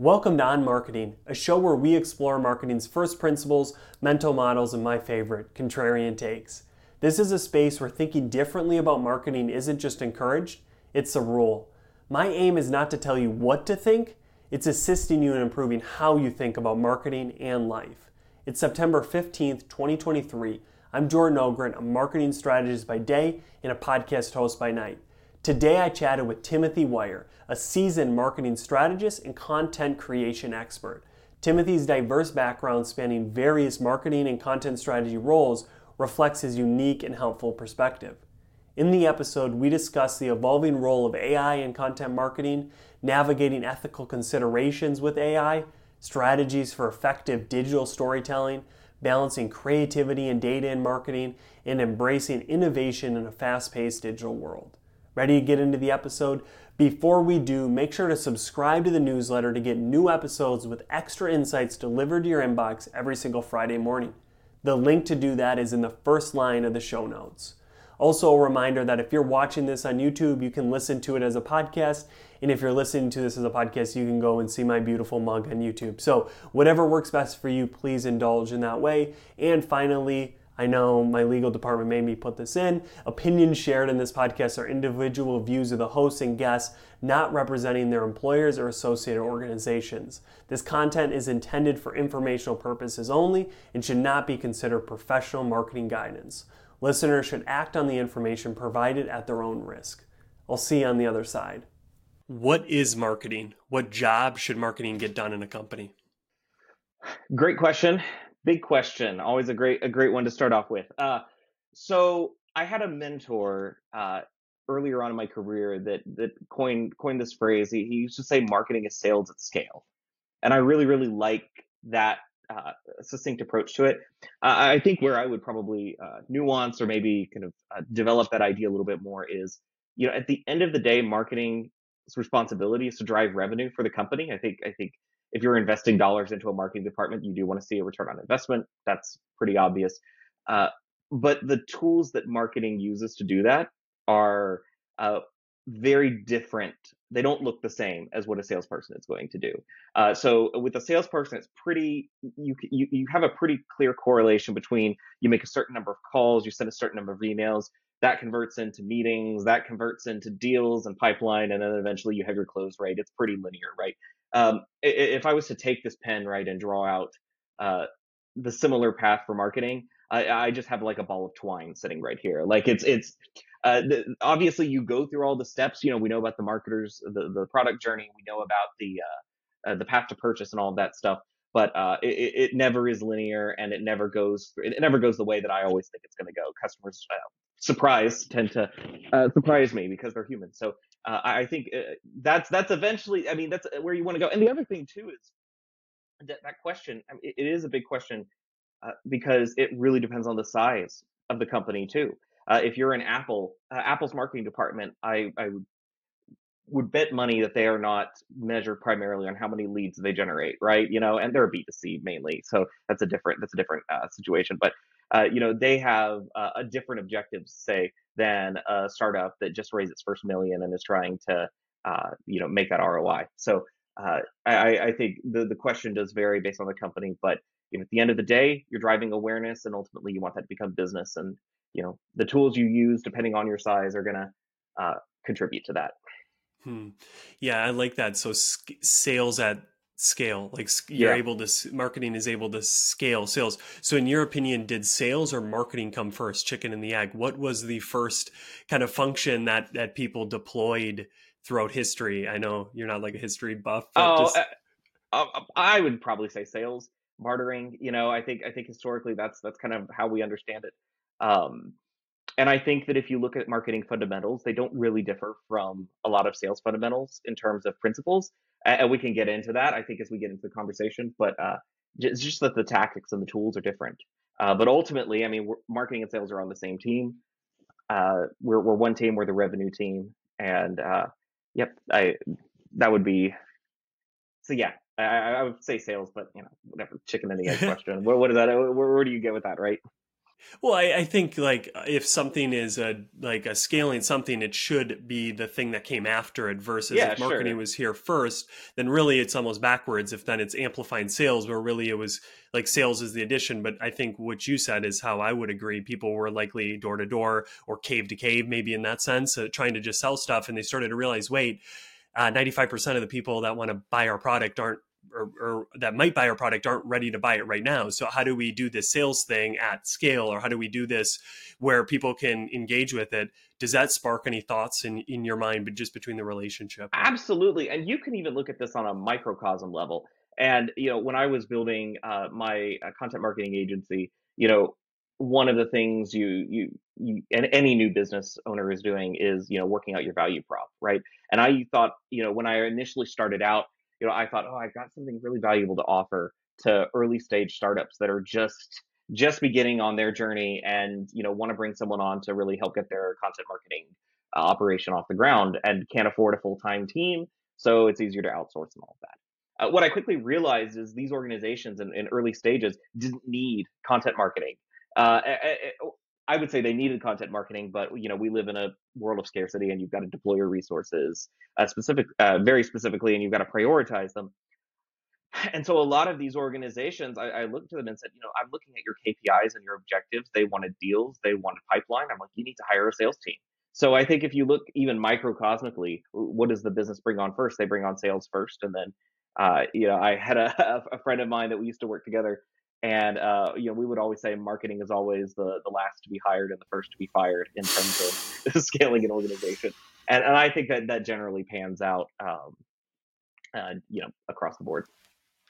Welcome to On Marketing, a show where we explore marketing's first principles, mental models, and my favorite, contrarian takes. This is a space where thinking differently about marketing isn't just encouraged, it's a rule. My aim is not to tell you what to think, it's assisting you in improving how you think about marketing and life. It's September 15th, 2023. I'm Jordan Ogren, a marketing strategist by day and a podcast host by night. Today I chatted with Timothy Wier, a seasoned marketing strategist and content creation expert. Timothy's diverse background spanning various marketing and content strategy roles reflects his unique and helpful perspective. In the episode, we discuss the evolving role of AI in content marketing, navigating ethical considerations with AI, strategies for effective digital storytelling, balancing creativity and data in marketing, and embracing innovation in a fast paced digital world. Ready to get into the episode? Before we do, make sure to subscribe to the newsletter to get new episodes with extra insights delivered to your inbox every single Friday morning. The link to do that is in the first line of the show notes. Also, a reminder that if you're watching this on YouTube, you can listen to it as a podcast. And if you're listening to this as a podcast, you can go and see my beautiful mug on YouTube. So, whatever works best for you, please indulge in that way. And finally, I know my legal department made me put this in. Opinions shared in this podcast are individual views of the hosts and guests, not representing their employers or associated organizations. This content is intended for informational purposes only and should not be considered professional marketing guidance. Listeners should act on the information provided at their own risk. I'll see you on the other side. What is marketing? What job should marketing get done in a company? Great question big question. Always a great a great one to start off with. Uh, so I had a mentor uh, earlier on in my career that that coined coined this phrase. He, he used to say, "Marketing is sales at scale," and I really really like that uh, succinct approach to it. Uh, I think where I would probably uh, nuance or maybe kind of uh, develop that idea a little bit more is, you know, at the end of the day, marketing's responsibility is to drive revenue for the company. I think I think if you're investing dollars into a marketing department, you do want to see a return on investment. That's pretty obvious. Uh, but the tools that marketing uses to do that are uh, very different. They don't look the same as what a salesperson is going to do. Uh, so with a salesperson, it's pretty you, you you have a pretty clear correlation between you make a certain number of calls, you send a certain number of emails, that converts into meetings, that converts into deals and pipeline, and then eventually you have your close rate. It's pretty linear, right? Um, if I was to take this pen right and draw out uh, the similar path for marketing, I, I, just have like a ball of twine sitting right here. Like it's it's uh, the, obviously you go through all the steps. You know, we know about the marketers, the the product journey. We know about the uh, uh the path to purchase and all that stuff. But uh, it, it never is linear, and it never goes. It never goes the way that I always think it's going to go. Customers, uh, surprise, tend to surprise me because they're human. So uh, I think uh, that's that's eventually. I mean, that's uh, where you want to go. And the other thing too is that that question. I mean, it, it is a big question uh, because it really depends on the size of the company too. Uh, if you're an Apple, uh, Apple's marketing department, I, I would would bet money that they are not measured primarily on how many leads they generate, right? You know, and they're B two C mainly, so that's a different that's a different situation. But you know, they have a different objective, say, than a startup that just raised its first million and is trying to uh, you know make that ROI. So uh, I, I, think the the question does vary based on the company, but you know, at the end of the day, you're driving awareness, and ultimately you want that to become business. And you know the tools you use, depending on your size, are gonna uh, contribute to that. Hmm. Yeah, I like that. So sales at scale like you're yeah. able to marketing is able to scale sales. So in your opinion did sales or marketing come first chicken and the egg? What was the first kind of function that that people deployed throughout history? I know you're not like a history buff oh just... uh, i would probably say sales bartering you know i think i think historically that's that's kind of how we understand it. Um and I think that if you look at marketing fundamentals, they don't really differ from a lot of sales fundamentals in terms of principles and we can get into that i think as we get into the conversation but uh, it's just that the tactics and the tools are different. Uh, but ultimately i mean marketing and sales are on the same team. Uh, we're, we're one team we're the revenue team and uh, yep i that would be so yeah I, I would say sales but you know whatever chicken and the egg question. What, what is that? Where, where do you get with that right Well, I, I, think like if something is a like a scaling something, it should be the thing that came after it. Versus yeah, if marketing sure. was here first, then really it's almost backwards. If then it's amplifying sales, where really it was like sales is the addition. But I think what you said is how I would agree. People were likely door to door or cave to cave, maybe in that sense, uh, trying to just sell stuff, and they started to realize, wait, uh, ninety five percent of the people that want to buy our product aren't or, or, that might buy our product aren't ready to buy it right now. So how do we do this sales thing at scale, or how do we do this where people can engage with it? Does that spark any thoughts in in your mind, but just between the relationship? Absolutely, and you can even look at this on a microcosm level. And you know, when I was building uh, my uh, content marketing agency, you know, one of the things you you you and any new business owner is doing is you know working out your value prop, right? And I thought, you know, when I initially started out you know, I thought, oh, I've got something really valuable to offer to early stage startups that are just just beginning on their journey and you know want to bring someone on to really help get their content marketing uh, operation off the ground and can't afford a full-time team so it's easier to outsource and all of that. Uh, what i quickly realized is these organizations in, in early stages didn't need content marketing. Uh, I would say they needed content marketing, but you know we live in a world of scarcity, and you've got to deploy your resources uh, specific, uh, very specifically, and you've got to prioritize them. And so a lot of these organizations, I, I looked to them and said, you know, I'm looking at your KPIs and your objectives. They wanted deals, they wanted pipeline. I'm like, you need to hire a sales team. So I think if you look even microcosmically, what does the business bring on first? They bring on sales first, and then, uh, you know, I had a, a friend of mine that we used to work together and uh, you know, we would always say marketing is always the the last to be hired and the first to be fired in terms of scaling an organization. And and I think that that generally pans out, um, uh, you know, across the board.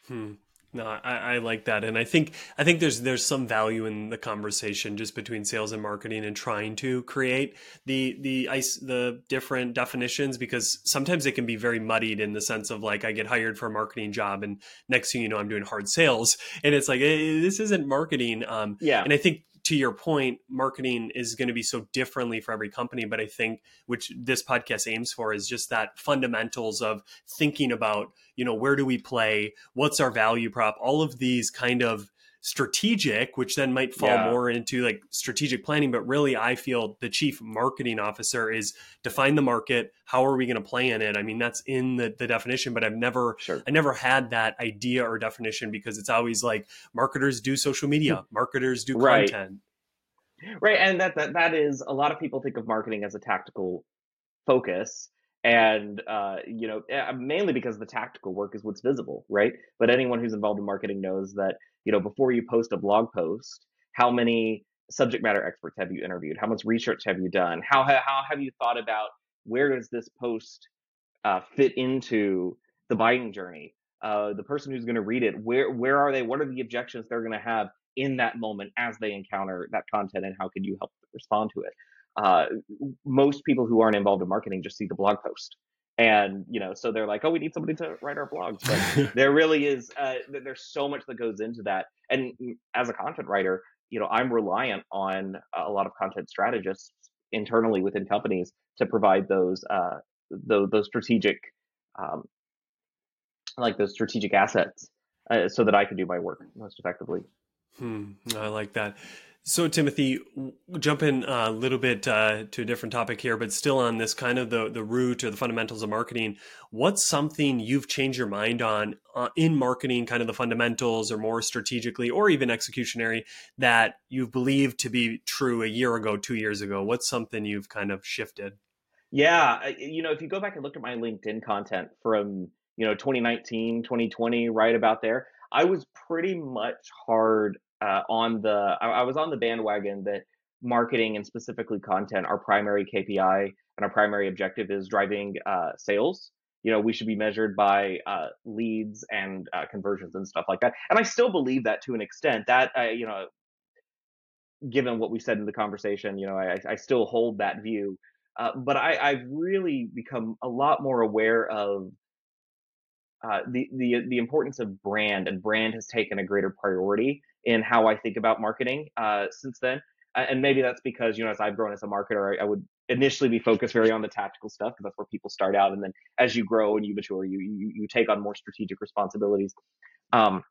Hmm. No, I, I, like that, and I think I think there's there's some value in the conversation just between sales and marketing and trying to create the the ice the different definitions because sometimes it can be very muddied in the sense of like I get hired for a marketing job and next thing you know I'm doing hard sales and it's like hey, this isn't marketing. Um, yeah, and I think to your point, marketing is going to be so differently for every company. But I think which this podcast aims for is just that fundamentals of thinking about, you know, where do we play? What's our value prop? All of these kind of strategic, which then might fall yeah. more into like strategic planning. But really, I feel the chief marketing officer is define the market. How are we going to play in it? I mean, that's in the, the definition, but I've never, sure. I never had that idea or definition because it's always like marketers do social media, hmm. marketers do right. content. Right. And that, that, that is a lot of people think of marketing as a tactical focus and uh, you know eh, mainly because the tactical work is what's visible right but anyone who's involved in marketing knows that you know before you post a blog post how many subject matter experts have you interviewed? How much research have you done? How how have you thought about where does this post uh, fit into the buying journey? Uh, the person who's going to read it where where are they? What are the objections they're going to have in that moment as they encounter that content and how can you help respond to it? Uh, most people who aren't involved in marketing just see the blog post and you know so they're like oh we need somebody to write our blogs. But there really is uh, there's so much that goes into that. And as a content writer you know i'm reliant on a lot of content strategists internally within companies to provide those uh those, those strategic um like those strategic assets uh, so that i can do my work most effectively. Hmm, i like that so, Timothy, jump in a little bit uh, to a different topic here, but still on this kind of the, the root or the fundamentals of marketing. What's something you've changed your mind on uh, in marketing, kind of the fundamentals or more strategically or even executionary that you've believed to be true a year ago, two years ago? What's something you've kind of shifted? Yeah. You know, if you go back and look at my LinkedIn content from, you know, 2019, 2020, right about there, I was pretty much hard uh, on the I, I was on the bandwagon that marketing and specifically content our primary KPI and our primary objective is driving uh, sales. You know, we should be measured by uh, leads and uh, conversions and stuff like that. And I still believe that to an extent. That uh, you know, given what we said in the conversation, you know, I, I still hold that view. Uh, but I, I've really become a lot more aware of uh, the the the importance of brand, and brand has taken a greater priority in how I think about marketing uh, since then. And maybe that's because you know, as I've grown as a marketer, I, I would initially be focused very on the tactical stuff because that's where people start out, and then as you grow and you mature, you you, you take on more strategic responsibilities. Um,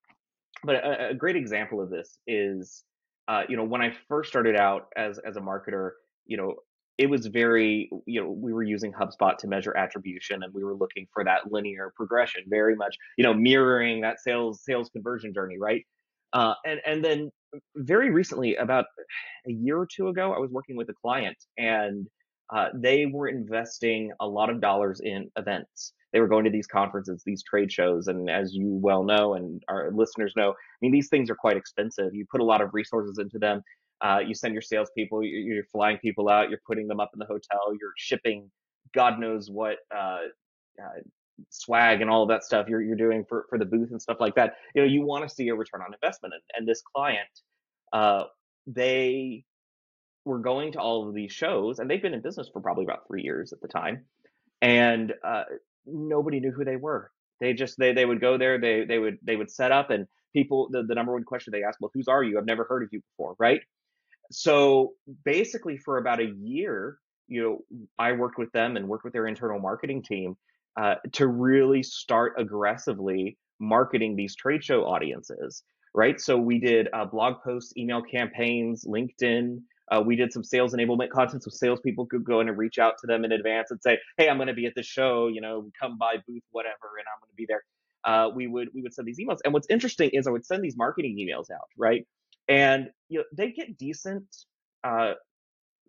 but a, a, great example of this is uh, you know, when I first started out as as a marketer, you know, it was very, you know, we were using HubSpot to measure attribution, and we were looking for that linear progression, very much, you know, mirroring that sales sales conversion journey, right? Uh, and and then very recently, about a year or two ago, I was working with a client, and uh, they were investing a lot of dollars in events. They were going to these conferences, these trade shows, and as you well know, and our listeners know, I mean, these things are quite expensive. You put a lot of resources into them. Uh, you send your salespeople, you're, you're flying people out, you're putting them up in the hotel, you're shipping God knows what uh, uh, swag and all of that stuff you're, you're doing for, for the booth and stuff like that. You know, you want to see a return on investment. And, and this client, uh, they were going to all of these shows, and they've been in business for probably about three years at the time, and uh, nobody knew who they were. They just they they would go there, they they would they would set up, and people the, the number one question they asked, well, whose are you? I've never heard of you before, right? So basically, for about a year, you know, I worked with them and worked with their internal marketing team uh, to really start aggressively marketing these trade show audiences right? So we did uh, blog posts, email campaigns, LinkedIn. Uh, we did some sales enablement content, so salespeople could go in and reach out to them in advance and say, "Hey, I'm going to be at the show. You know, come by booth, whatever, and I'm going to be there." Uh, we would we would send these emails, and what's interesting is I would send these marketing emails out, right? And you know, they get decent uh,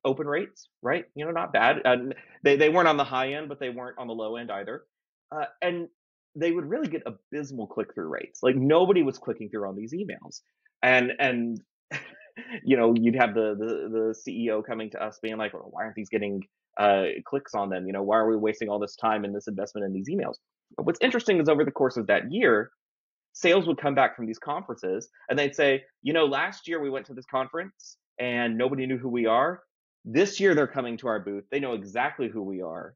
open rates, right? You know, not bad. Uh, they they weren't on the high end, but they weren't on the low end either. Uh, and they would really get abysmal click through rates. Like nobody was clicking through on these emails, and and you know you'd have the the the CEO coming to us being like, well, why aren't these getting uh, clicks on them? You know, why are we wasting all this time and this investment in these emails? But what's interesting is over the course of that year, sales would come back from these conferences and they'd say, you know, last year we went to this conference and nobody knew who we are. This year they're coming to our booth. They know exactly who we are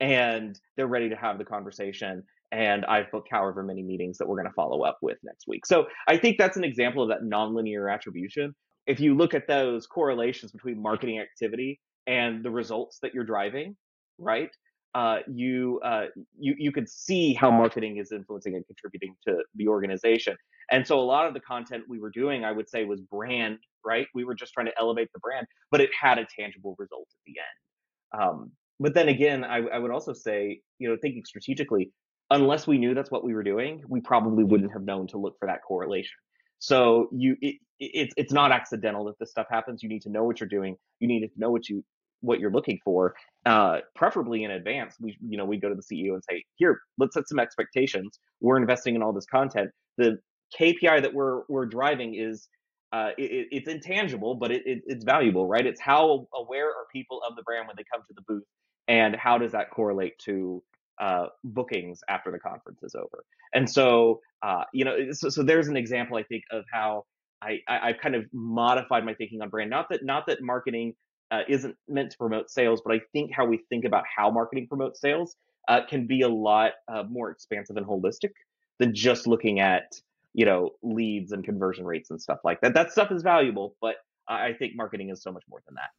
and they're ready to have the conversation and I've booked however many meetings that we're going to follow up with next week. So I think that's an example of that nonlinear attribution. If you look at those correlations between marketing activity and the results that you're driving, right? Uh, you uh, you you could see how marketing is influencing and contributing to the organization. And so a lot of the content we were doing, I would say, was brand, right? We were just trying to elevate the brand, but it had a tangible result at the end. Um, but then again, I, I would also say, you know, thinking strategically, unless we knew that's what we were doing, we probably wouldn't have known to look for that correlation. So you, it, it, it's not accidental that this stuff happens. You need to know what you're doing. You need to know what you what you're looking for, uh, preferably in advance. We, you know, we go to the CEO and say, here, let's set some expectations. We're investing in all this content. The KPI that we're we're driving is uh, it, it's intangible, but it, it, it's valuable, right? It's how aware are people of the brand when they come to the booth, and how does that correlate to uh, bookings after the conference is over. And so, uh, you know, so, so, there's an example I think of how I, I have kind of modified my thinking on brand. Not that not that marketing uh, isn't meant to promote sales, but I think how we think about how marketing promotes sales uh, can be a lot more expansive and holistic than just looking at you know leads and conversion rates and stuff like that. That stuff is valuable, but I think marketing is so much more than that.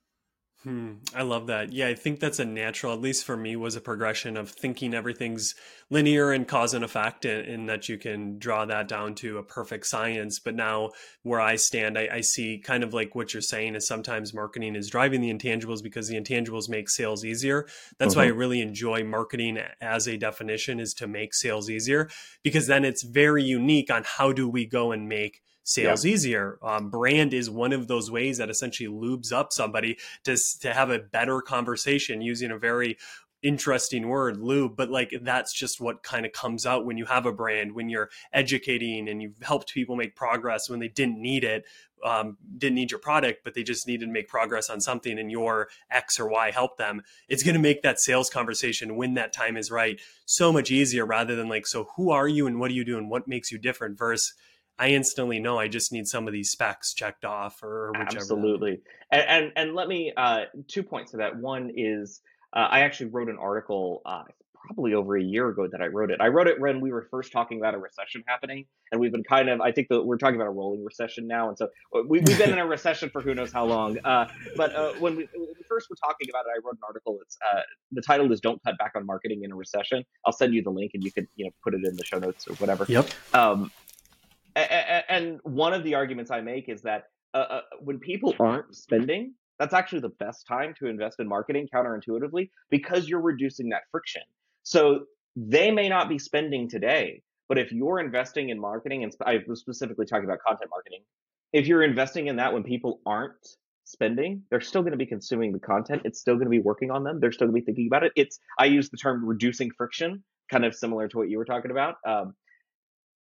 Hmm, I love that. Yeah, I think that's a natural, at least for me, was a progression of thinking everything's linear and cause and effect, and, and that you can draw that down to a perfect science. But now, where I stand, I, I, see kind of like what you're saying is sometimes marketing is driving the intangibles because the intangibles make sales easier. That's why I mm-hmm. really enjoy marketing as a definition is to make sales easier because then it's very unique on how do we go and make sales yeah. easier. Um, brand is one of those ways that essentially lubes up somebody to, to have a better conversation using a very interesting word lube but like that's just what kind of comes out when you have a brand when you're educating and you've helped people make progress when they didn't need it um, didn't need your product but they just needed to make progress on something and your x or y help them it's going to make that sales conversation when that time is right so much easier rather than like so who are you and what do you do and what makes you different versus I instantly know I just need some of these specs checked off or whichever. Absolutely. And, and, and let me, uh, two points to that. One is uh, I actually wrote an article uh, probably over a year ago that I wrote it. I wrote it when we were first talking about a recession happening. And we've been kind of, I think that we're talking about a rolling recession now. And so uh, we, have been in a recession for who knows how long. Uh, but uh, when, we, when, we, first were talking about it, I wrote an article. It's the title is "Don't Cut Back on Marketing in a Recession." I'll send you the link, and you can you know put it in the show notes or whatever. Yep. Um, and one of the arguments I make is that uh, uh, when people aren't spending, that's actually the best time to invest in marketing counterintuitively because you're reducing that friction. So they may not be spending today, but if you're investing in marketing, and I was specifically talking about content marketing, if you're investing in that when people aren't spending, they're still going to be consuming the content. It's still going to be working on them. They're still going to be thinking about it. It's I use the term reducing friction, kind of similar to what you were talking about. Um,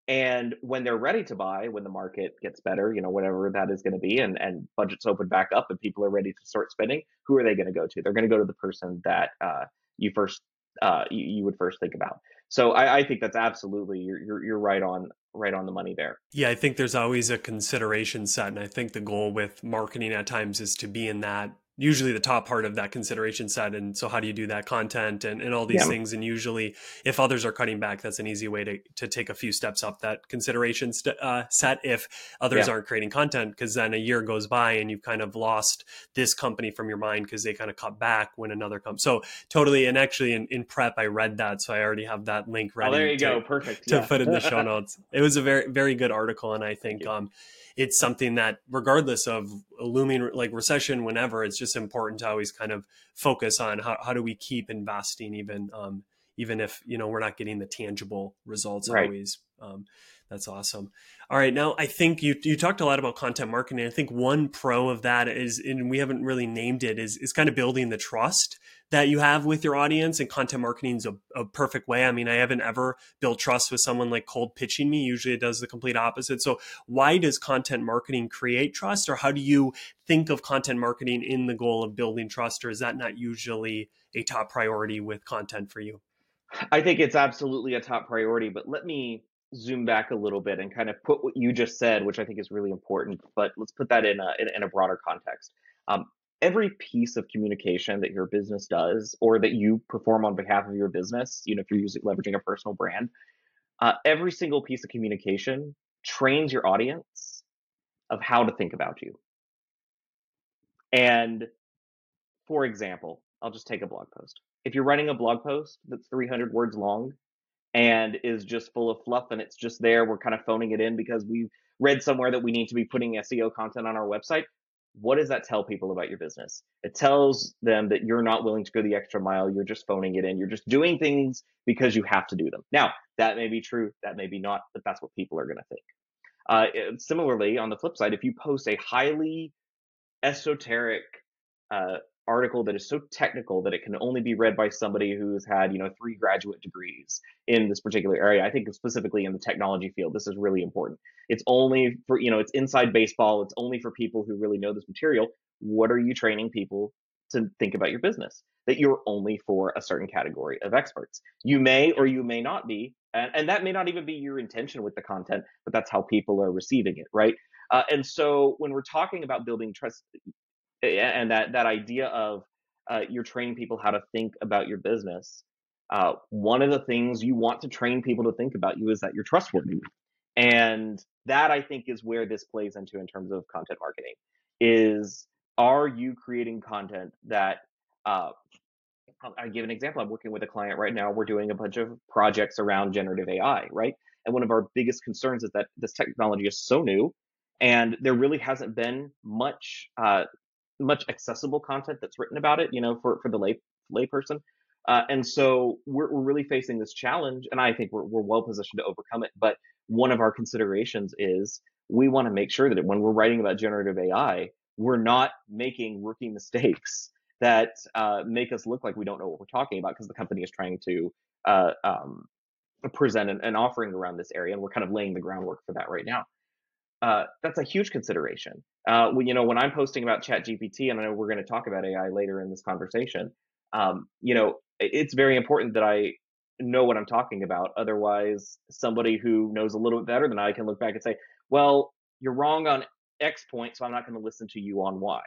and when they're ready to buy, when the market gets better, you know, whatever that is going to be, and, and budgets open back up and people are ready to start spending, who are they going to go to? They're going to go to the person that uh, you first uh, you, you, would first think about. So I, I think that's absolutely you're, you're, you're right on right on the money there. Yeah, I think there's always a consideration set, and I think the goal with marketing at times is to be in that usually the top part of that consideration set and so how do you do that content and, and all these yeah. things and usually if others are cutting back that's an easy way to, to take a few steps up that consideration st- uh, set if others yeah. aren't creating content because then a year goes by and you've kind of lost this company from your mind because they kind of cut back when another comes so totally and actually in, in prep i read that so i already have that link ready oh, there you to, go perfect to yeah. put in the show notes it was a very very good article and i think um it's something that regardless of a looming like recession whenever it's just important to always kind of focus on how, how do we keep investing even um, even if you know we're not getting the tangible results right. always. Um, that's awesome. All right now i think you you talked a lot about content marketing. I think one pro of that is and we haven't really named it is is kind of building the trust that you have with your audience and content marketing is a, a, perfect way. I mean i haven't ever built trust with someone like cold pitching me. Usually it does the complete opposite. So why does content marketing create trust or how do you think of content marketing in the goal of building trust or is that not usually a top priority with content for you? I think it's absolutely a top priority but let me zoom back a little bit and kind of put what you just said which i think is really important but let's put that in a, in, in a broader context. Um, every piece of communication that your business does or that you perform on behalf of your business, you know, if you're using leveraging a personal brand, uh, every single piece of communication trains your audience of how to think about you. And for example, I'll just take a blog post. If you're writing a blog post that's 300 words long and is just full of fluff and it's just there, we're kind of phoning it in because we've read somewhere that we need to be putting SEO content on our website what does that tell people about your business? It tells them that you're not willing to go the extra mile. You're just phoning it in. You're just doing things because you have to do them. Now, that may be true. That may be not, but that's what people are going to think. Uh, similarly, on the flip side, if you post a highly esoteric uh, article that is so technical that it can only be read by somebody who's had you know three graduate degrees in this particular area i think specifically in the technology field this is really important. It's only for you know it's inside baseball it's only for people who really know this material. What are you training people to think about your business? That you're only for a certain category of experts. You may or you may not be and, and that may not even be your intention with the content but that's how people are receiving it right? Uh, and so when we're talking about building trust and that that idea of uh, you're training people how to think about your business. Uh, one of the things you want to train people to think about you is that you're trustworthy, and that I think is where this plays into in terms of content marketing. Is are you creating content that uh, I give an example. I'm working with a client right now. We're doing a bunch of projects around generative AI, right? And one of our biggest concerns is that this technology is so new, and there really hasn't been much uh, much accessible content that's written about it, you know, for, for the lay layperson. Uh, and so we're, we're really facing this challenge, and I think we're, we're well positioned to overcome it. But one of our considerations is we want to make sure that when we're writing about generative AI, we're not making rookie mistakes that uh, make us look like we don't know what we're talking about because the company is trying to uh, um, present an, an, offering around this area, and we're kind of laying the groundwork for that right now. Uh, that's a huge consideration. Uh, you know, when I'm posting about Chat GPT, and I know we're going to talk about AI later in this conversation, um, you know, it's very important that I know what I'm talking about. Otherwise, somebody who knows a little bit better than I can look back and say, well, you're wrong on X point, so I'm not going to listen to you on Y.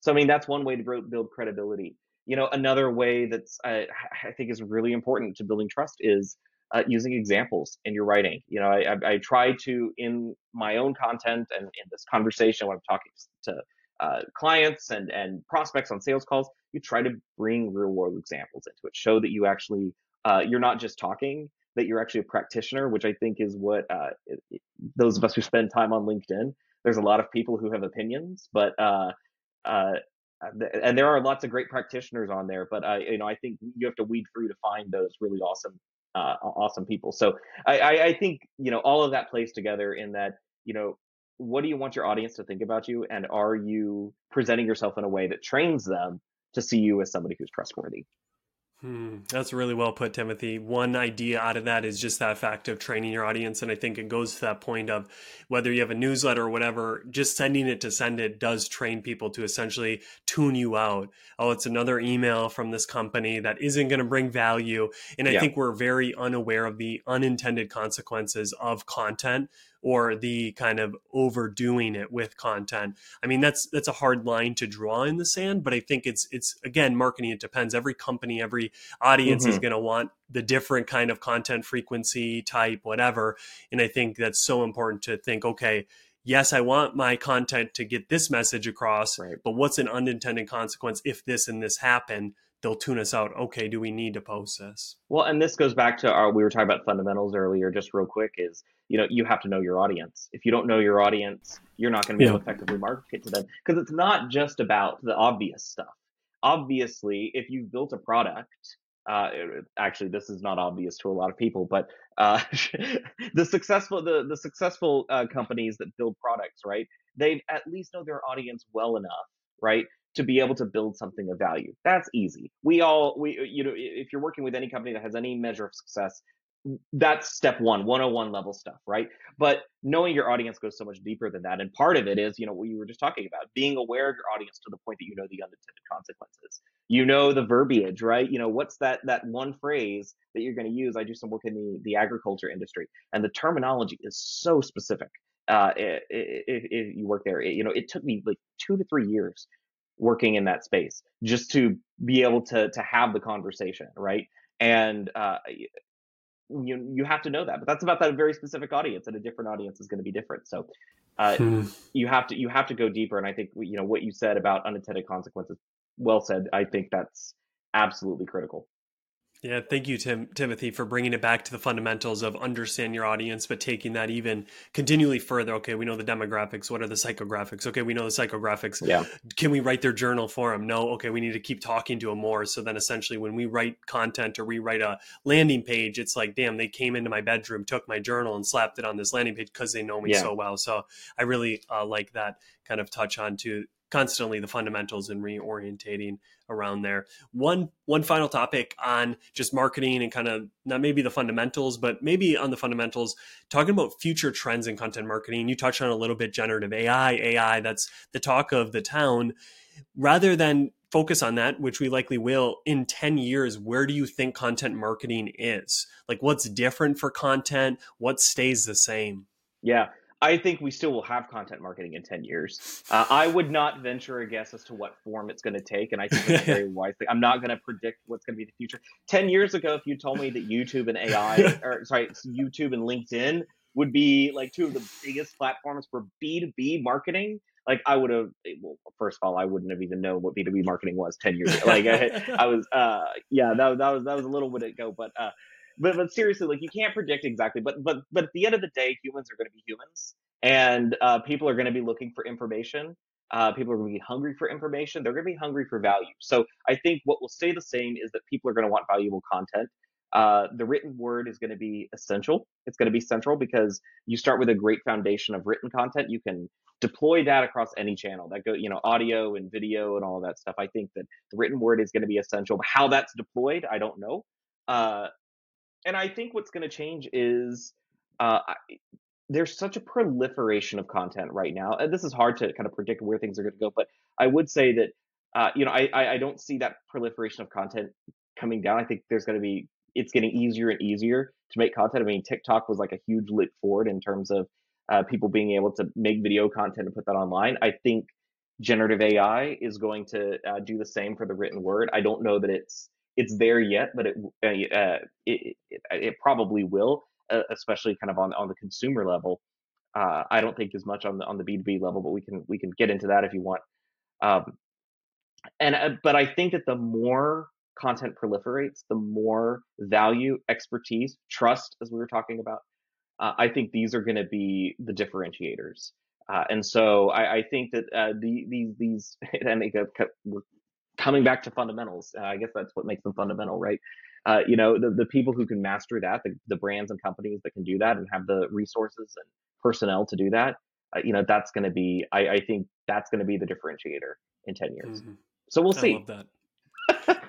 So, I mean, that's one way to build credibility. You know, another way that's I, I think is really important to building trust is uh, using examples in your writing. You know, I, I, I, try to in my own content and in this conversation when I'm talking to uh, clients and and prospects on sales calls, you try to bring real world examples into it. Show that you actually uh, you're not just talking, that you're actually a practitioner, which I think is what uh, it, it, those of us who spend time on LinkedIn. There's a lot of people who have opinions, but uh, uh, and there are lots of great practitioners on there. But you know, I think you have to weed through to find those really awesome, uh, awesome people. So I, I, I think you know all of that plays together in that you know what do you want your audience to think about you, and are you presenting yourself in a way that trains them to see you as somebody who's trustworthy? Hmm, that's really well put, Timothy. One idea out of that is just that fact of training your audience. And I think it goes to that point of whether you have a newsletter or whatever, just sending it to send it does train people to essentially tune you out. Oh, it's another email from this company that isn't going to bring value. And I yeah. think we're very unaware of the unintended consequences of content or the kind of overdoing it with content. I mean, that's that's a hard line to draw in the sand, but I think it's it's again marketing. It depends. Every company, every audience mm-hmm. is going to want the different kind of content frequency type, whatever. And I think that's so important to think. Okay, yes, I want my content to get this message across, right. but what's an unintended consequence if this and this happen? they'll tune us out. Okay, do we need to post this? Well, and this goes back to our we were talking about fundamentals earlier. Just real quick, is you know you have to know your audience. If you don't know your audience, you're not going to be yeah. able to effectively market to them because it's not just about the obvious stuff. Obviously, if you've built a product. Uh, actually, this is not obvious to a lot of people, but uh, the successful the the successful uh, companies that build products, right? They at least know their audience well enough, right, to be able to build something of value. That's easy. We all, we, you know, if you're working with any company that has any measure of success, that's step one, 101 level stuff, right? But knowing your audience goes so much deeper than that. And part of it is, you know, what you were just talking about, being aware of your audience to the point that you know the unintended consequences. You know the verbiage, right? You know, what's that that one phrase that you're going to use? I do some work in the, the agriculture industry, and the terminology is so specific. Uh, if, you work there, it, you know, it took me like two to three years working in that space just to be able to to have the conversation right and uh, you you have to know that but that's about that very specific audience and a different audience is going to be different. So uh, hmm. you have to you have to go deeper and i think you know what you said about unintended consequences well said. I think that's absolutely critical yeah, thank you, Tim Timothy, for bringing it back to the fundamentals of understand your audience, but taking that even continually further. Okay, we know the demographics. What are the psychographics? Okay, we know the psychographics. Yeah. Can we write their journal for them? No. Okay, we need to keep talking to them more. So then, essentially, when we write content or we write a landing page, it's like, damn, they came into my bedroom, took my journal, and slapped it on this landing page because they know me yeah. so well. So I really uh, like that kind of touch on to constantly the fundamentals and reorientating around there. One one final topic on just marketing and kind of not maybe the fundamentals, but maybe on the fundamentals, talking about future trends in content marketing. You touched on a little bit generative AI, AI, that's the talk of the town. Rather than focus on that, which we likely will in 10 years, where do you think content marketing is? Like what's different for content? What stays the same? Yeah. I think we still will have content marketing in 10 years. Uh, I would not venture a guess as to what form it's going to take. And I think it's very wise thing. I'm not going to predict what's going to be the future. 10 years ago, if you told me that YouTube and AI, or sorry, YouTube and LinkedIn would be like two of the biggest platforms for B2B marketing, like I would have, well, first of all, I wouldn't have even known what B2B marketing was 10 years ago. Like I, I was, uh, yeah, that, that was, that was a little bit ago, but, uh, but but seriously, like you can't predict exactly. But but but at the end of the day, humans are going to be humans, and uh, people are going to be looking for information. Uh, people are going to be hungry for information. They're going to be hungry for value. So I think what will stay the same is that people are going to want valuable content. Uh, the written word is going to be essential. It's going to be central because you start with a great foundation of written content. You can deploy that across any channel that go, you know, audio and video and all that stuff. I think that the written word is going to be essential. But how that's deployed, I don't know. Uh, and I think what's going to change is uh, I, there's such a proliferation of content right now. And this is hard to kind of predict where things are going to go, but I would say that uh, you know I, I don't see that proliferation of content coming down. I think there's going to be it's getting easier and easier to make content. I mean, TikTok was like a huge leap forward in terms of uh, people being able to make video content and put that online. I think generative AI is going to uh, do the same for the written word. I don't know that it's it's there yet, but it uh, uh, it, it, it, probably will, uh, especially kind of on on the consumer level. Uh, I don't think as much on the on the B two B level, but we can we can get into that if you want. Um, and uh, but I think that the more content proliferates, the more value, expertise, trust, as we were talking about, uh, I think these are going to be the differentiators. Uh, and so I, I think that uh, the, these these and we're coming back to fundamentals. Uh, I guess that's what makes them fundamental, right? Uh, you know, the, the people who can master that, the, the brands and companies that can do that and have the resources and personnel to do that, uh, you know, that's going to be, I, I think that's going to be the differentiator in 10 years. Mm-hmm. So we'll see. I love that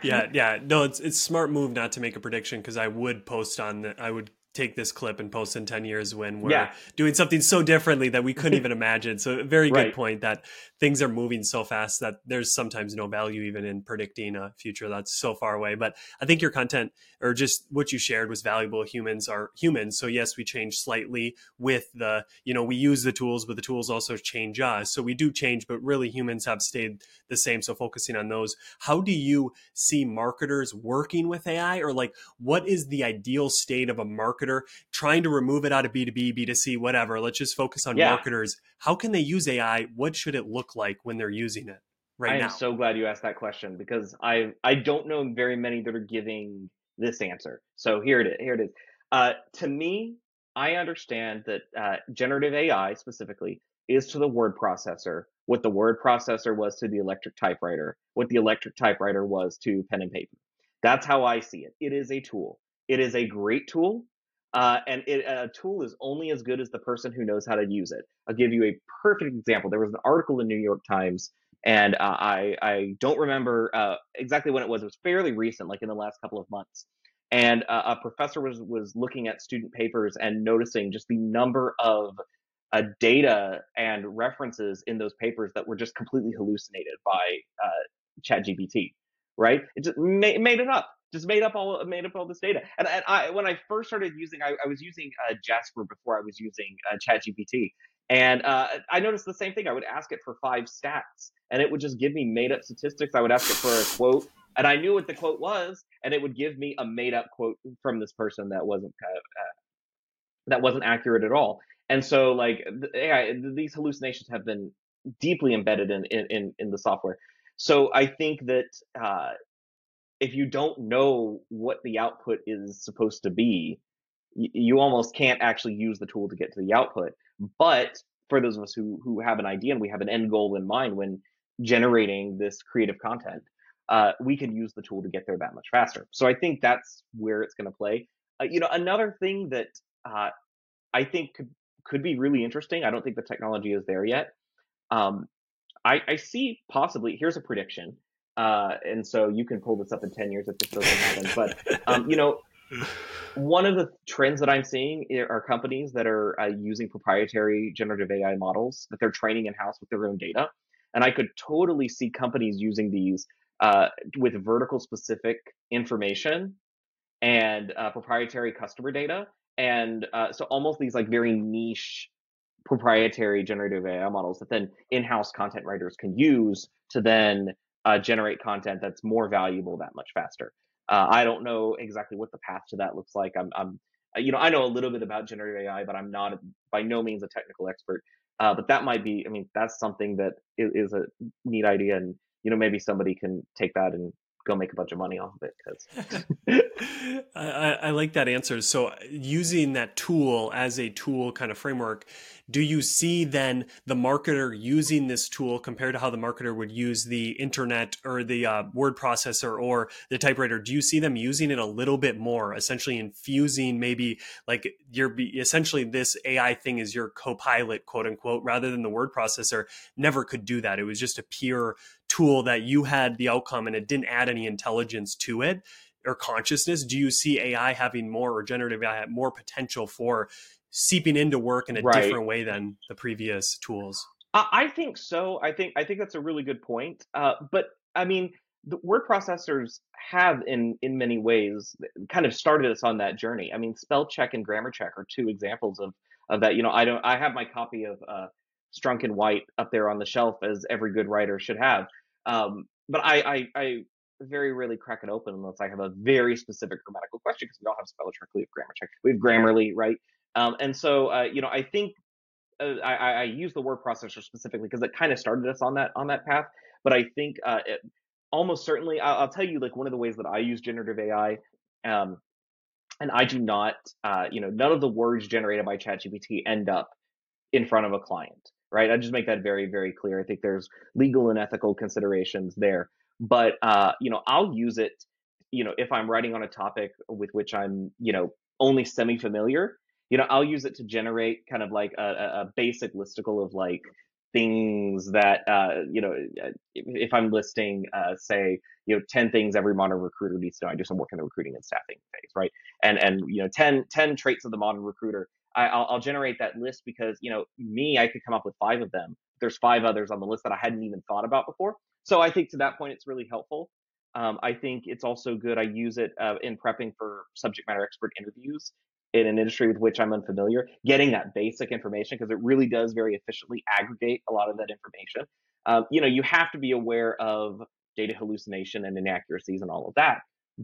yeah, yeah. No, it's it's smart move not to make a prediction because I would post on the, I would take this clip and post in 10 years when we're yeah. doing something so differently that we couldn't even imagine. So very good right. point that things are moving so fast that there's sometimes no value even in predicting a future that's so far away. But I think your content or just what you shared was valuable. Humans are humans. So yes, we change slightly with the, you know, we use the tools, but the tools also change us. So we do change, but really humans have stayed the same. So focusing on those, how do you see marketers working with AI or like what is the ideal state of a marketer trying to remove it out of B2B, B2C, whatever. Let's just focus on yeah. marketers. How can they use AI? What should it look like when they're using it? Right now, I am so glad you asked that question because I I don't know very many that are giving this answer. So here it is. Here it is. Uh, to me, I understand that uh, generative AI specifically is to the word processor what the word processor was to the electric typewriter, what the electric typewriter was to pen and paper. That's how I see it. It is a tool. It is a great tool. Uh, and it, a tool is only as good as the person who knows how to use it. I'll give you a perfect example. There was an article in the New York Times, and uh, I, I don't remember uh, exactly when it was. It was fairly recent, like in the last couple of months. And uh, a professor was was looking at student papers and noticing just the number of uh, data and references in those papers that were just completely hallucinated by uh, ChatGPT, right? It just made it up just made up all made up all this data. And, and I, when I first started using, I, I was using uh, Jasper before I was using uh, ChatGPT, and uh, I noticed the same thing. I would ask it for five stats, and it would just give me made up statistics. I would ask it for a quote, and I knew what the quote was, and it would give me a made up quote from this person that wasn't uh, that wasn't accurate at all. And so, like AI, these hallucinations have been deeply embedded in in in the software. So I think that uh, if you don't know what the output is supposed to be, you, almost can't actually use the tool to get to the output. But for those of us who who have an idea and we have an end goal in mind when generating this creative content, uh, we can use the tool to get there that much faster. So I think that's where it's going to play. Uh, you know, another thing that uh, I think could could be really interesting. I don't think the technology is there yet. Um, I, I see possibly. Here's a prediction. Uh, and so you can pull this up in 10 years if this doesn't happen. But, um, you know, one of the trends that I'm seeing are companies that are uh, using proprietary generative AI models that they're training in house with their own data. And I could totally see companies using these uh, with vertical specific information and uh, proprietary customer data. And uh, so almost these like very niche proprietary generative AI models that then in-house content writers can use to then uh, generate content that's more valuable that much faster. Uh, I don't know exactly what the path to that looks like. I'm, I'm, uh, you know, I know a little bit about generative AI, but I'm not by no means a technical expert. Uh, but that might be, I mean, that's something that is, is a neat idea, and you know, maybe somebody can take that and go make a bunch of money off of it because I, I, like that answer so using that tool as a tool kind of framework do you see then the marketer using this tool compared to how the marketer would use the internet or the uh, word processor or the typewriter? Do you see them using it a little bit more essentially infusing maybe like you're essentially this ai thing is your co-pilot quote unquote rather than the word processor? Never could do that. It was just a pure tool that you had the outcome and it didn't add any intelligence to it or consciousness. Do you see ai having more or generative ai more potential for seeping into work in a right. different way than the previous tools. I think so. I think I think that's a really good point. Uh, but I mean, the word processors have, in in many ways, kind of started us on that journey. I mean, spell check and grammar check are two examples of of that. You know, I don't. I have my copy of uh, Strunk and White up there on the shelf, as every good writer should have. Um, but I, I, I very rarely crack it open unless I have a very specific grammatical question because we all have spell check, we have grammar check, we have Grammarly, right? Um, and so, uh, you know, I think uh, I, I, use the word processor specifically because it kind of started us on that on that path. But I think uh, it, almost certainly. I'll, I'll, tell you like one of the ways that I use generative AI. Um, and I do not, uh, you know, none of the words generated by ChatGPT end up in front of a client, right? I just make that very, very clear. I think there's legal and ethical considerations there, but uh, you know, I'll use it, you know, if I'm writing on a topic with which I'm, you know, only semi-familiar, you know, I'll use it to generate kind of like a, a basic listicle of like things that uh, you know if i'm listing uh, say you know 10 things every modern recruiter needs to know i do some work in the recruiting and staffing phase right? And and you know 10 10 traits of the modern recruiter I, will I'll generate that list because you know me i could come up with five of them. There's five others on the list that i hadn't even thought about before. So i think to that point it's really helpful. Um, i think it's also good i use it uh, in prepping for subject matter expert interviews in an industry with which I'm unfamiliar, getting that basic information because it really does very efficiently aggregate a lot of that information. Um, you know, you have to be aware of data hallucination and inaccuracies and all of that,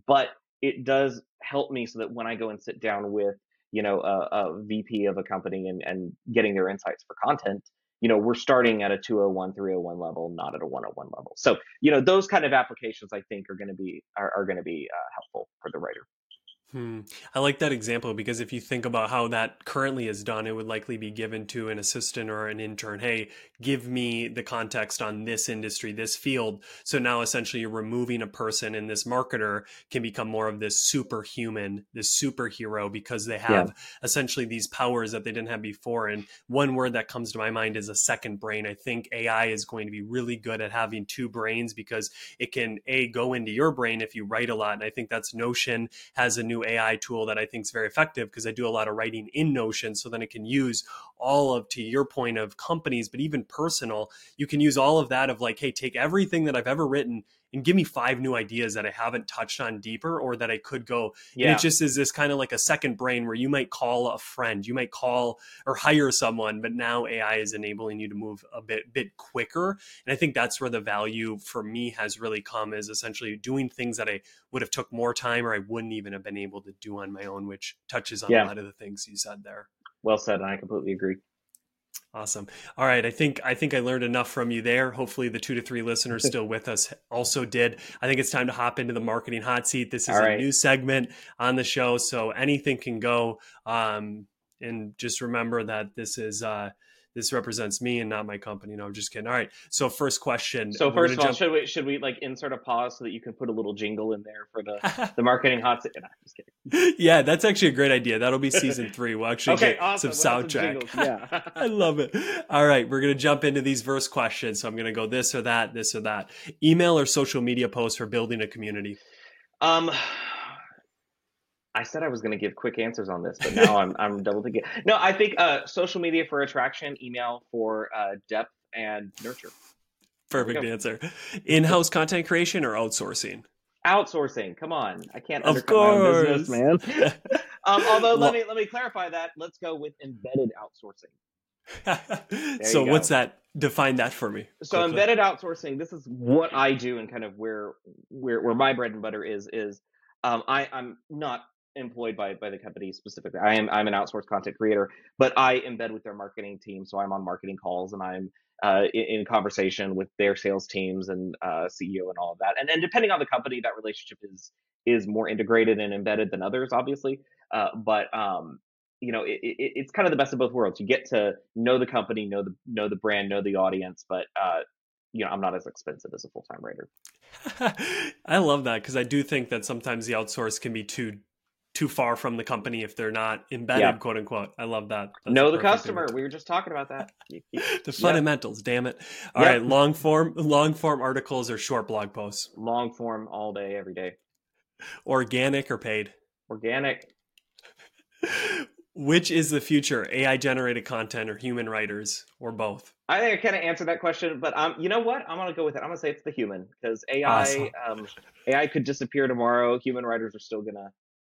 but it does help me so that when I go and sit down with you know a, a VP of a company and, and getting their insights for content, you know we're starting at a 201 301 level not at a 101 level so you know those kind of applications i think are going to be are, are going to be uh, helpful for the writer Hmm. I like that example because if you think about how that currently is done, it would likely be given to an assistant or an intern. Hey, give me the context on this industry, this field. So now essentially you're removing a person and this marketer can become more of this superhuman, this superhero because they have yeah. essentially these powers that they didn't have before. And one word that comes to my mind is a second brain. I think AI is going to be really good at having two brains because it can a go into your brain if you write a lot. And I think that's Notion has a new AI tool that I think is very effective because I do a lot of writing in Notion. So then it can use all of, to your point of companies, but even personal, you can use all of that of like, hey, take everything that I've ever written and give me five new ideas that I haven't touched on deeper or that I could go. Yeah. And it just is this kind of like a second brain where you might call a friend, you might call or hire someone, but now AI is enabling you to move a bit bit quicker. And I think that's where the value for me has really come is essentially doing things that I would have took more time or I wouldn't even have been able to do on my own, which touches on yeah. a lot of the things you said there. Well said, and I completely agree. Awesome. All right. I think I think I learned enough from you there. Hopefully the two to three listeners still with us also did. I think it's time to hop into the marketing hot seat. This is a new segment on the show. So anything can go. Um, and just remember that this is uh, this represents me and not my company. No, I'm just kidding. All right. So first question. So first of all, jump... should we should we like insert a pause so that you can put a little jingle in there for the the marketing hot seat? No, just kidding. Yeah, that's actually a great idea. That'll be season three. We'll actually okay, get awesome. some soundtrack. Some yeah, I love it. All right, we're gonna jump into these verse questions. So I'm gonna go this or that, this or that. Email or social media posts for building a community. Um, I said I was going to give quick answers on this, but now I'm I'm double thinking. No, I think uh, social media for attraction, email for uh, depth and nurture. Perfect answer. In-house content creation or outsourcing? Outsourcing. Come on, I can't of course. business, man. um, although let me let me clarify that. Let's go with embedded outsourcing. so what's that? Define that for me. So quickly. embedded outsourcing. This is what I do, and kind of where where where my bread and butter is is. Um, I, I'm not employed by by the company specifically. I am I'm an outsourced content creator, but I embed with their marketing team, so I'm on marketing calls and I'm uh, in, in, conversation with their sales teams and uh, CEO and all of that. And then depending on the company, that relationship is is more integrated and embedded than others, obviously. Uh, but um, you know, it, it, it's kind of the best of both worlds. You get to know the company, know the know the brand, know the audience, but uh, you know, I'm not as expensive as a full time writer. I love that because I do think that sometimes the outsource can be too too far from the company if they're not embedded, yeah. quote unquote. I love that. That's know the customer. We were just talking about that. the fundamentals, damn it. All yep. right, long form long form articles or short blog posts? Long form all day, every day. Organic or paid? Organic. Which is the future, AI generated content or human writers or both? I think I kind of answered that question, but um, you know what? I'm gonna go with it. I'm gonna say it's the human because AI, awesome. um, AI could disappear tomorrow. Human writers are still gonna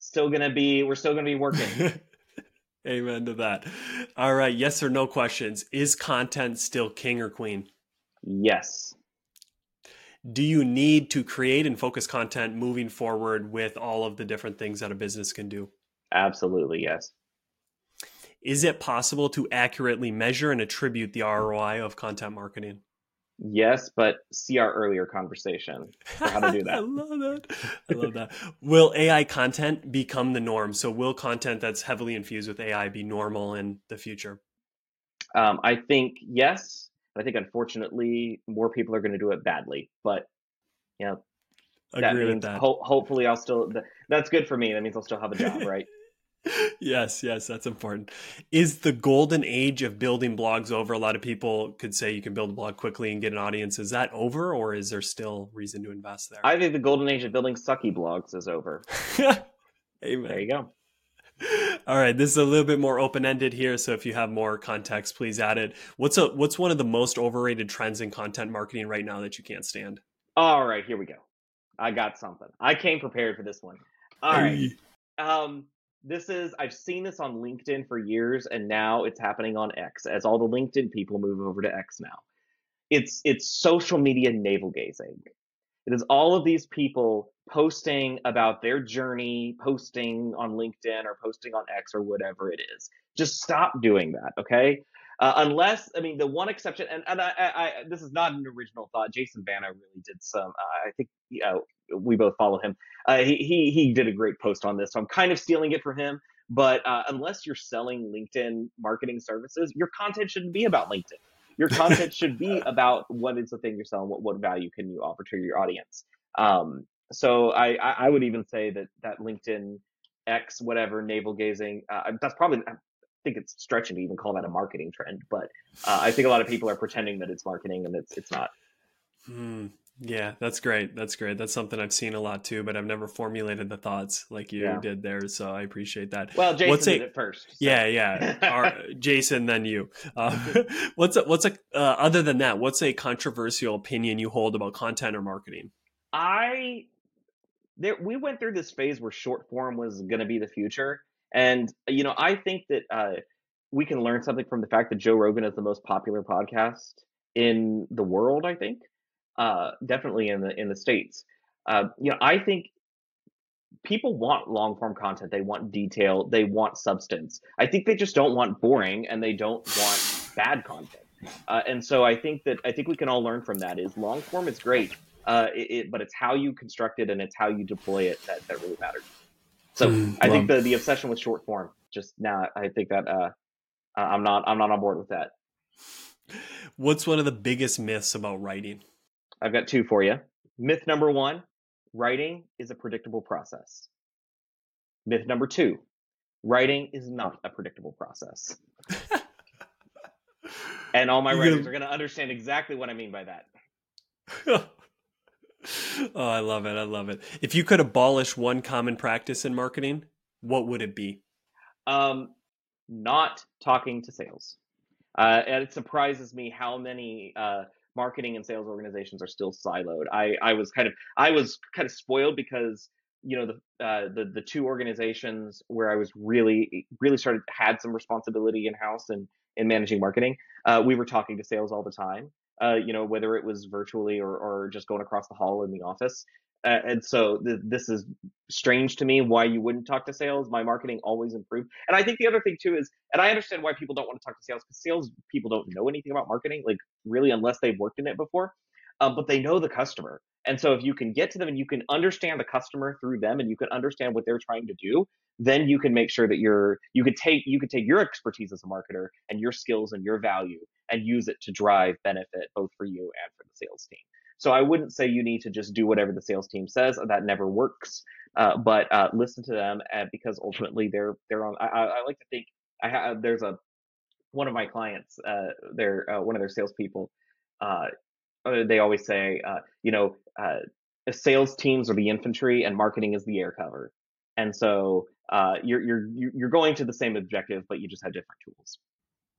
still gonna be we're still gonna be working. Amen to that. All right, yes or no questions. Is content still king or queen? Yes. Do you need to create and focus content moving forward with all of the different things that a business can do? Absolutely, yes. Is it possible to accurately measure and attribute the ROI of content marketing? Yes, but see our earlier conversation for how to do that. I love that. I love that. will AI content become the norm? So, will content that's heavily infused with AI be normal in the future? Um, I think yes. I think unfortunately more people are going to do it badly, but you know, that means that. Ho- hopefully I'll still. That's good for me. That means I'll still have a job, right? Yes, yes, that's important. Is the golden age of building blogs over? A lot of people could say you can build a blog quickly and get an audience. Is that over, or is there still reason to invest there? I think the golden age of building sucky blogs is over. Amen. There you go. All right, this is a little bit more open ended here, so if you have more context, please add it. What's a what's one of the most overrated trends in content marketing right now that you can't stand? All right, here we go. I got something. I came prepared for this one. All right. Um, this is I've seen this on LinkedIn for years, and now it's happening on X as all the LinkedIn people move over to X now. It's it's social media navel gazing. It is all of these people posting about their journey, posting on LinkedIn or posting on X or whatever it is. Just stop doing that, okay? Uh, unless, I mean, the one exception, and, and I, I, I, this is not an original thought. Jason Vana really did some. Uh, I think you know, we both follow him. Uh, he, he he did a great post on this, so I'm kind of stealing it from him. But uh, unless you're selling LinkedIn marketing services, your content shouldn't be about LinkedIn. Your content should be about what is the thing you're selling. What what value can you offer to your audience? Um, so I I would even say that that LinkedIn X whatever navel gazing. Uh, that's probably think it's stretching to even call that a marketing trend, but uh, I think a lot of people are pretending that it's marketing and it's it's not. Mm, yeah, that's great. That's great. That's something I've seen a lot too, but I've never formulated the thoughts like you yeah. did there. So I appreciate that. Well, Jason what's did it first. So. Yeah, yeah. Our, Jason, then you. Uh, what's a, what's a uh, other than that? What's a controversial opinion you hold about content or marketing? I there we went through this phase where short form was going to be the future, and you know, I think that uh, we can learn something from the fact that Joe Rogan is the most popular podcast in the world. I think, uh, definitely in the in the states. Uh, you know, I think people want long form content. They want detail. They want substance. I think they just don't want boring, and they don't want bad content. Uh, and so I think that I think we can all learn from that. Is long form is great, uh, it, it, but it's how you construct it and it's how you deploy it that, that really matters. So mm, I think the the obsession with short form just now I think that uh, I'm not I'm not on board with that. What's one of the biggest myths about writing? I've got two for you. Myth number one: writing is a predictable process. Myth number two: writing is not a predictable process. and all my writers are going to understand exactly what I mean by that. oh, I love it. I love it. If you could abolish one common practice in marketing, what would it be? Um, not talking to sales. Uh, and it surprises me how many uh, marketing and sales organizations are still siloed. I, I was kind of I was kind of spoiled because you know the uh, the the two organizations where I was really really started had some responsibility in house and in managing marketing. Uh, we were talking to sales all the time, uh, you know, whether it was virtually or, or just going across the hall in the office. Uh, and so th- this is strange to me why you wouldn't talk to sales. My marketing always improved. And I think the other thing too is, and I understand why people don't want to talk to sales because sales people don't know anything about marketing, like really, unless they've worked in it before. Um, but they know the customer. And so if you can get to them and you can understand the customer through them and you can understand what they're trying to do, then you can make sure that you're you could take you could take your expertise as a marketer and your skills and your value and use it to drive benefit both for you and for the sales team. So I wouldn't say you need to just do whatever the sales team says. That never works. Uh, but uh, listen to them uh, because ultimately they're they're on. I, I like to think I have there's a one of my clients. Uh, they're uh, one of their salespeople. Uh, they always say, you know, sales teams are the infantry and marketing is the air cover. And so you're you're you're going to the same objective, but you just have different tools.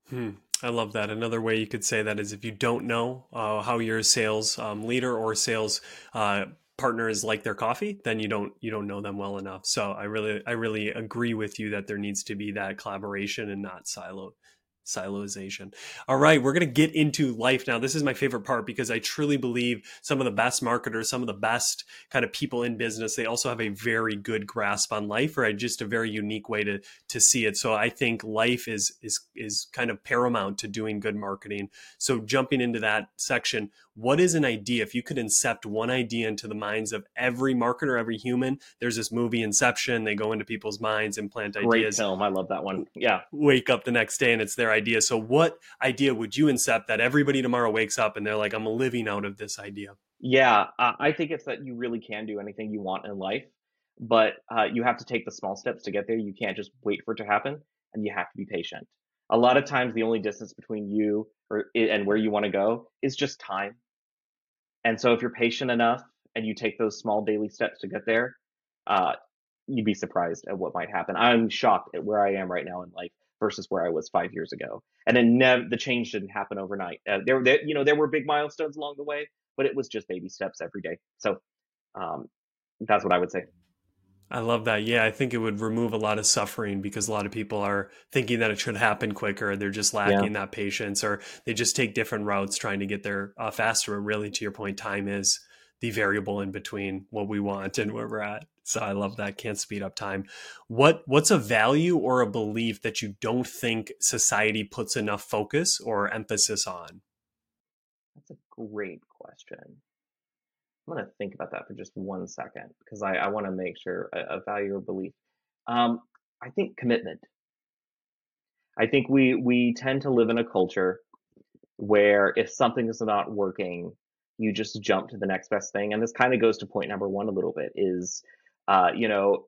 Hmm. I love that. Another way you could say that is if you don't know uh, how your sales um, leader or sales uh, partner is like their coffee, then you don't you don't know them well enough. So I really I really agree with you that there needs to be that collaboration and not silo Siloization. All right, we're going to get into life now. This is my favorite part because I truly believe some of the best marketers, some of the best kind of people in business, they also have a very good grasp on life or just a very unique way to to see it. So I think life is is is kind of paramount to doing good marketing. So jumping into that section, what is an idea if you could incept one idea into the minds of every marketer every human there's this movie inception they go into people's minds and plant Great ideas film. I love that one. Yeah. wake up the next day and it's their idea so what idea would you incept that everybody tomorrow wakes up and they're like i'm living out of this idea Yeah. Uh, I think it's that you really can do anything you want in life, but uh, you have to take the small steps to get there. You can't just wait for it to happen, and you have to be patient. A lot of times, the only distance between you or and where you want to go is just time. And so, if you're patient enough and you take those small daily steps to get there, uh, you'd be surprised at what might happen. I'm shocked at where I am right now in life versus where I was five years ago. And then nev- the change didn't happen overnight. Uh, there, there, you know, there were big milestones along the way, but it was just baby steps every day. So um, that's what I would say. I love that. Yeah, I think it would remove a lot of suffering because a lot of people are thinking that it should happen quicker. They're just lacking that patience, or they just take different routes trying to get there uh, faster. And really, to your point, time is the variable in between what we want and where we're at. So I love that. Can't speed up time. What What's a value or a belief that you don't think society puts enough focus or emphasis on? That's a great question. I'm going to think about that for just one second because I, I want to make sure a, a value or belief. Um, I think commitment. I think we we tend to live in a culture where if something is not working, you just jump to the next best thing. And this kind of goes to point number one a little bit is, uh, you know,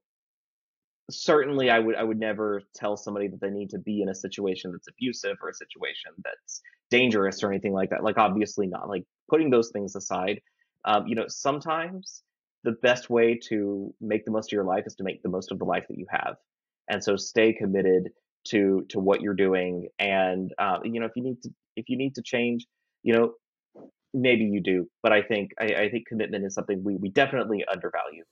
certainly I would I would never tell somebody that they need to be in a situation that's abusive or a situation that's dangerous or anything like that. Like obviously not. Like putting those things aside, um, you know, sometimes the best way to make the most of your life is to make the most of the life that you have. And so stay committed to to what you're doing. And uh, you know, if you need to if you need to change, you know, maybe you do. But I think I, I think commitment is something we we definitely undervalue.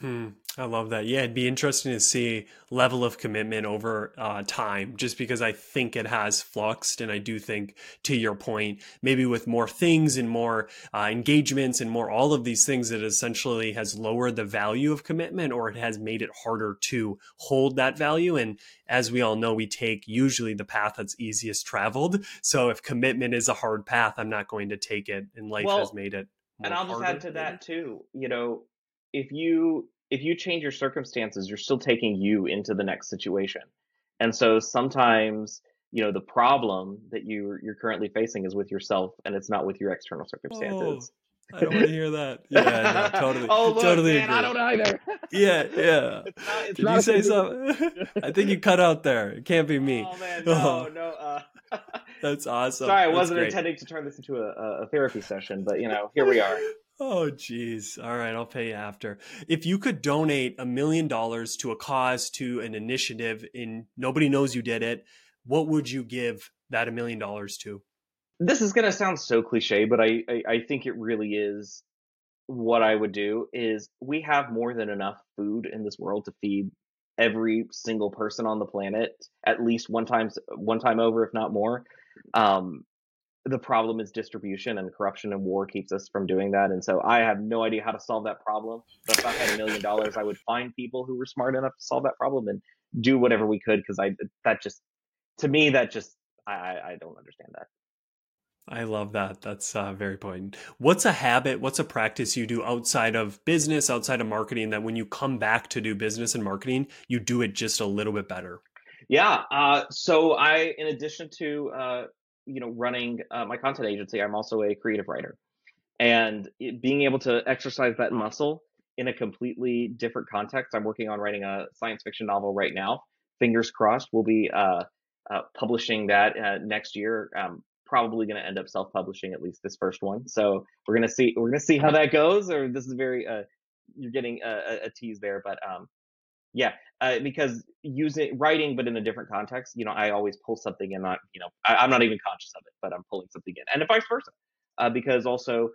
Hmm, I love that. Yeah, it'd be interesting to see level of commitment over uh, time, just because I think it has fluxed, and I do think, to your point, maybe with more things and more uh, engagements and more all of these things, it essentially has lowered the value of commitment, or it has made it harder to hold that value. And as we all know, we take usually the path that's easiest traveled. So if commitment is a hard path, I'm not going to take it, and life Well, has made it. and I'll just harder, add to that too. You know, if you if you change your circumstances, you're still taking you into the next situation. And so sometimes, you know, the problem that you you're currently facing is with yourself and it's not with your external Oh, circumstances. I don't want to hear that. Yeah, no, totally, oh look, totally man, I don't either. Yeah, yeah. it's not it's Did you say something? I think you cut out there. It can't be me. Oh man, Oh, no, no. Uh, that's awesome. sorry, I That's wasn't great. intending to turn this into a a therapy session, but you know, here we are. Oh, geez. All right, I'll pay you after. If you could donate a million dollars to a cause, to an initiative, and nobody knows you did it, what would you give that a million dollars to? This is gonna sound so cliche, but I, I I think it really is what I would do is we have more than enough food in this world to feed every single person on the planet at least one times one time over, if not more. Um, the problem is distribution and corruption and war keeps us from doing that. And so I have no idea how to solve that problem. But if I had a million dollars, I would find people who were smart enough to solve that problem and do whatever we could because I that just to me that just I I I don't understand that. I love that. That's uh, very poignant. What's a habit? What's a practice you do outside of business, outside of marketing, that when you come back to do business and marketing, you do it just a little bit better? Yeah. Uh, so I, in addition to uh, you know running uh, my content agency, I'm also a creative writer, and it, being able to exercise that muscle in a completely different context. I'm working on writing a science fiction novel right now. Fingers crossed, we'll be uh, uh, publishing that uh, next year. Um, probably going to end up self-publishing at least this first one. So we're gonna see we're gonna see how that goes. Or this is very uh, you're getting a a tease there, but um, yeah, uh, because using writing, but in a different context, you know, I always pull something and not, you know, I, I'm not even conscious of it, but I'm pulling something in, and vice versa. Uh, because also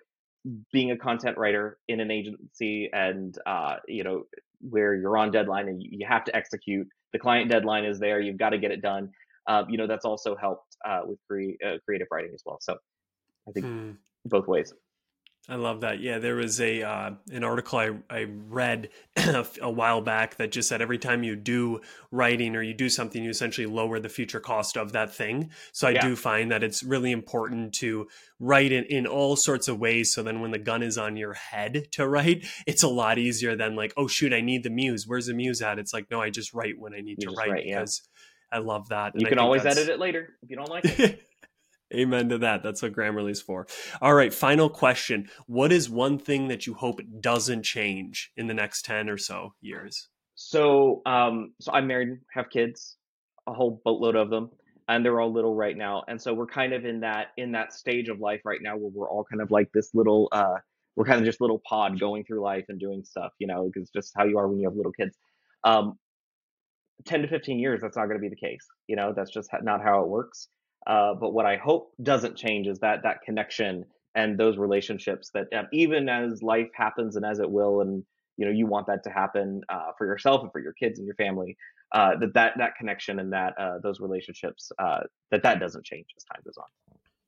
being a content writer in an agency and uh, you know where you're on deadline and you, you have to execute, the client deadline is there, you've got to get it done. uh, you know, that's also helped uh, with cre- uh, creative writing as well. So I think hmm. both ways. I love that. Yeah, there was a uh, an article I, I read a while back that just said every time you do writing or you do something, you essentially lower the future cost of that thing. So I yeah. do find that it's really important to write in, in all sorts of ways. So then when the gun is on your head to write, it's a lot easier than like, oh shoot, I need the muse. Where's the muse at? It's like, no, I just write when I need you to write, write because yeah. I love that. And you can always edit it later if you don't like it. Amen to that. That's what Grammarly's for. All right, final question. What is one thing that you hope doesn't change in the next 10 or so years? So, um, so I'm married, have kids, a whole boatload of them, and they're all little right now. And so we're kind of in that in that stage of life right now where we're all kind of like this little uh we're kind of just little pod going through life and doing stuff, you know, because just how you are when you have little kids. Um, 10 to 15 years, that's not going to be the case. You know, that's just not how it works. Uh, but what I hope doesn't change is that that connection and those relationships that um, even as life happens and as it will, and you know you want that to happen uh, for yourself and for your kids and your family, uh, that that that connection and that uh, those relationships uh, that that doesn't change as time goes on.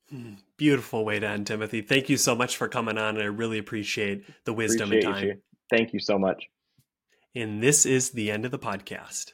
Hmm. Beautiful way to end, Timothy. Thank you so much for coming on, and I really appreciate the wisdom appreciate and time. You. Thank you so much. And this is the end of the podcast.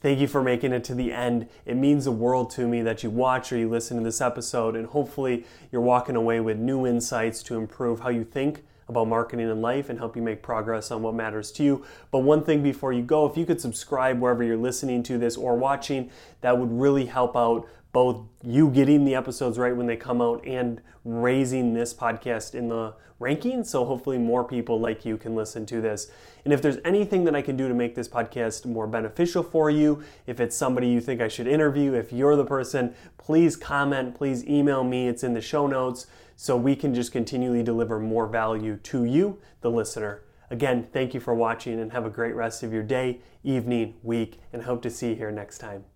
Thank you for making it to the end. It means the world to me that you watch or you listen to this episode, and hopefully, you're walking away with new insights to improve how you think about marketing in life and help you make progress on what matters to you. But one thing before you go, if you could subscribe wherever you're listening to this or watching, that would really help out both you getting the episodes right when they come out and raising this podcast in the rankings. So hopefully more people like you can listen to this. And if there's anything that I can do to make this podcast more beneficial for you, if it's somebody you think I should interview, if you're the person, please comment, please email me. It's in the show notes so we can just continually deliver more value to you, the listener. Again, thank you for watching and have a great rest of your day, evening, week, and hope to see you here next time.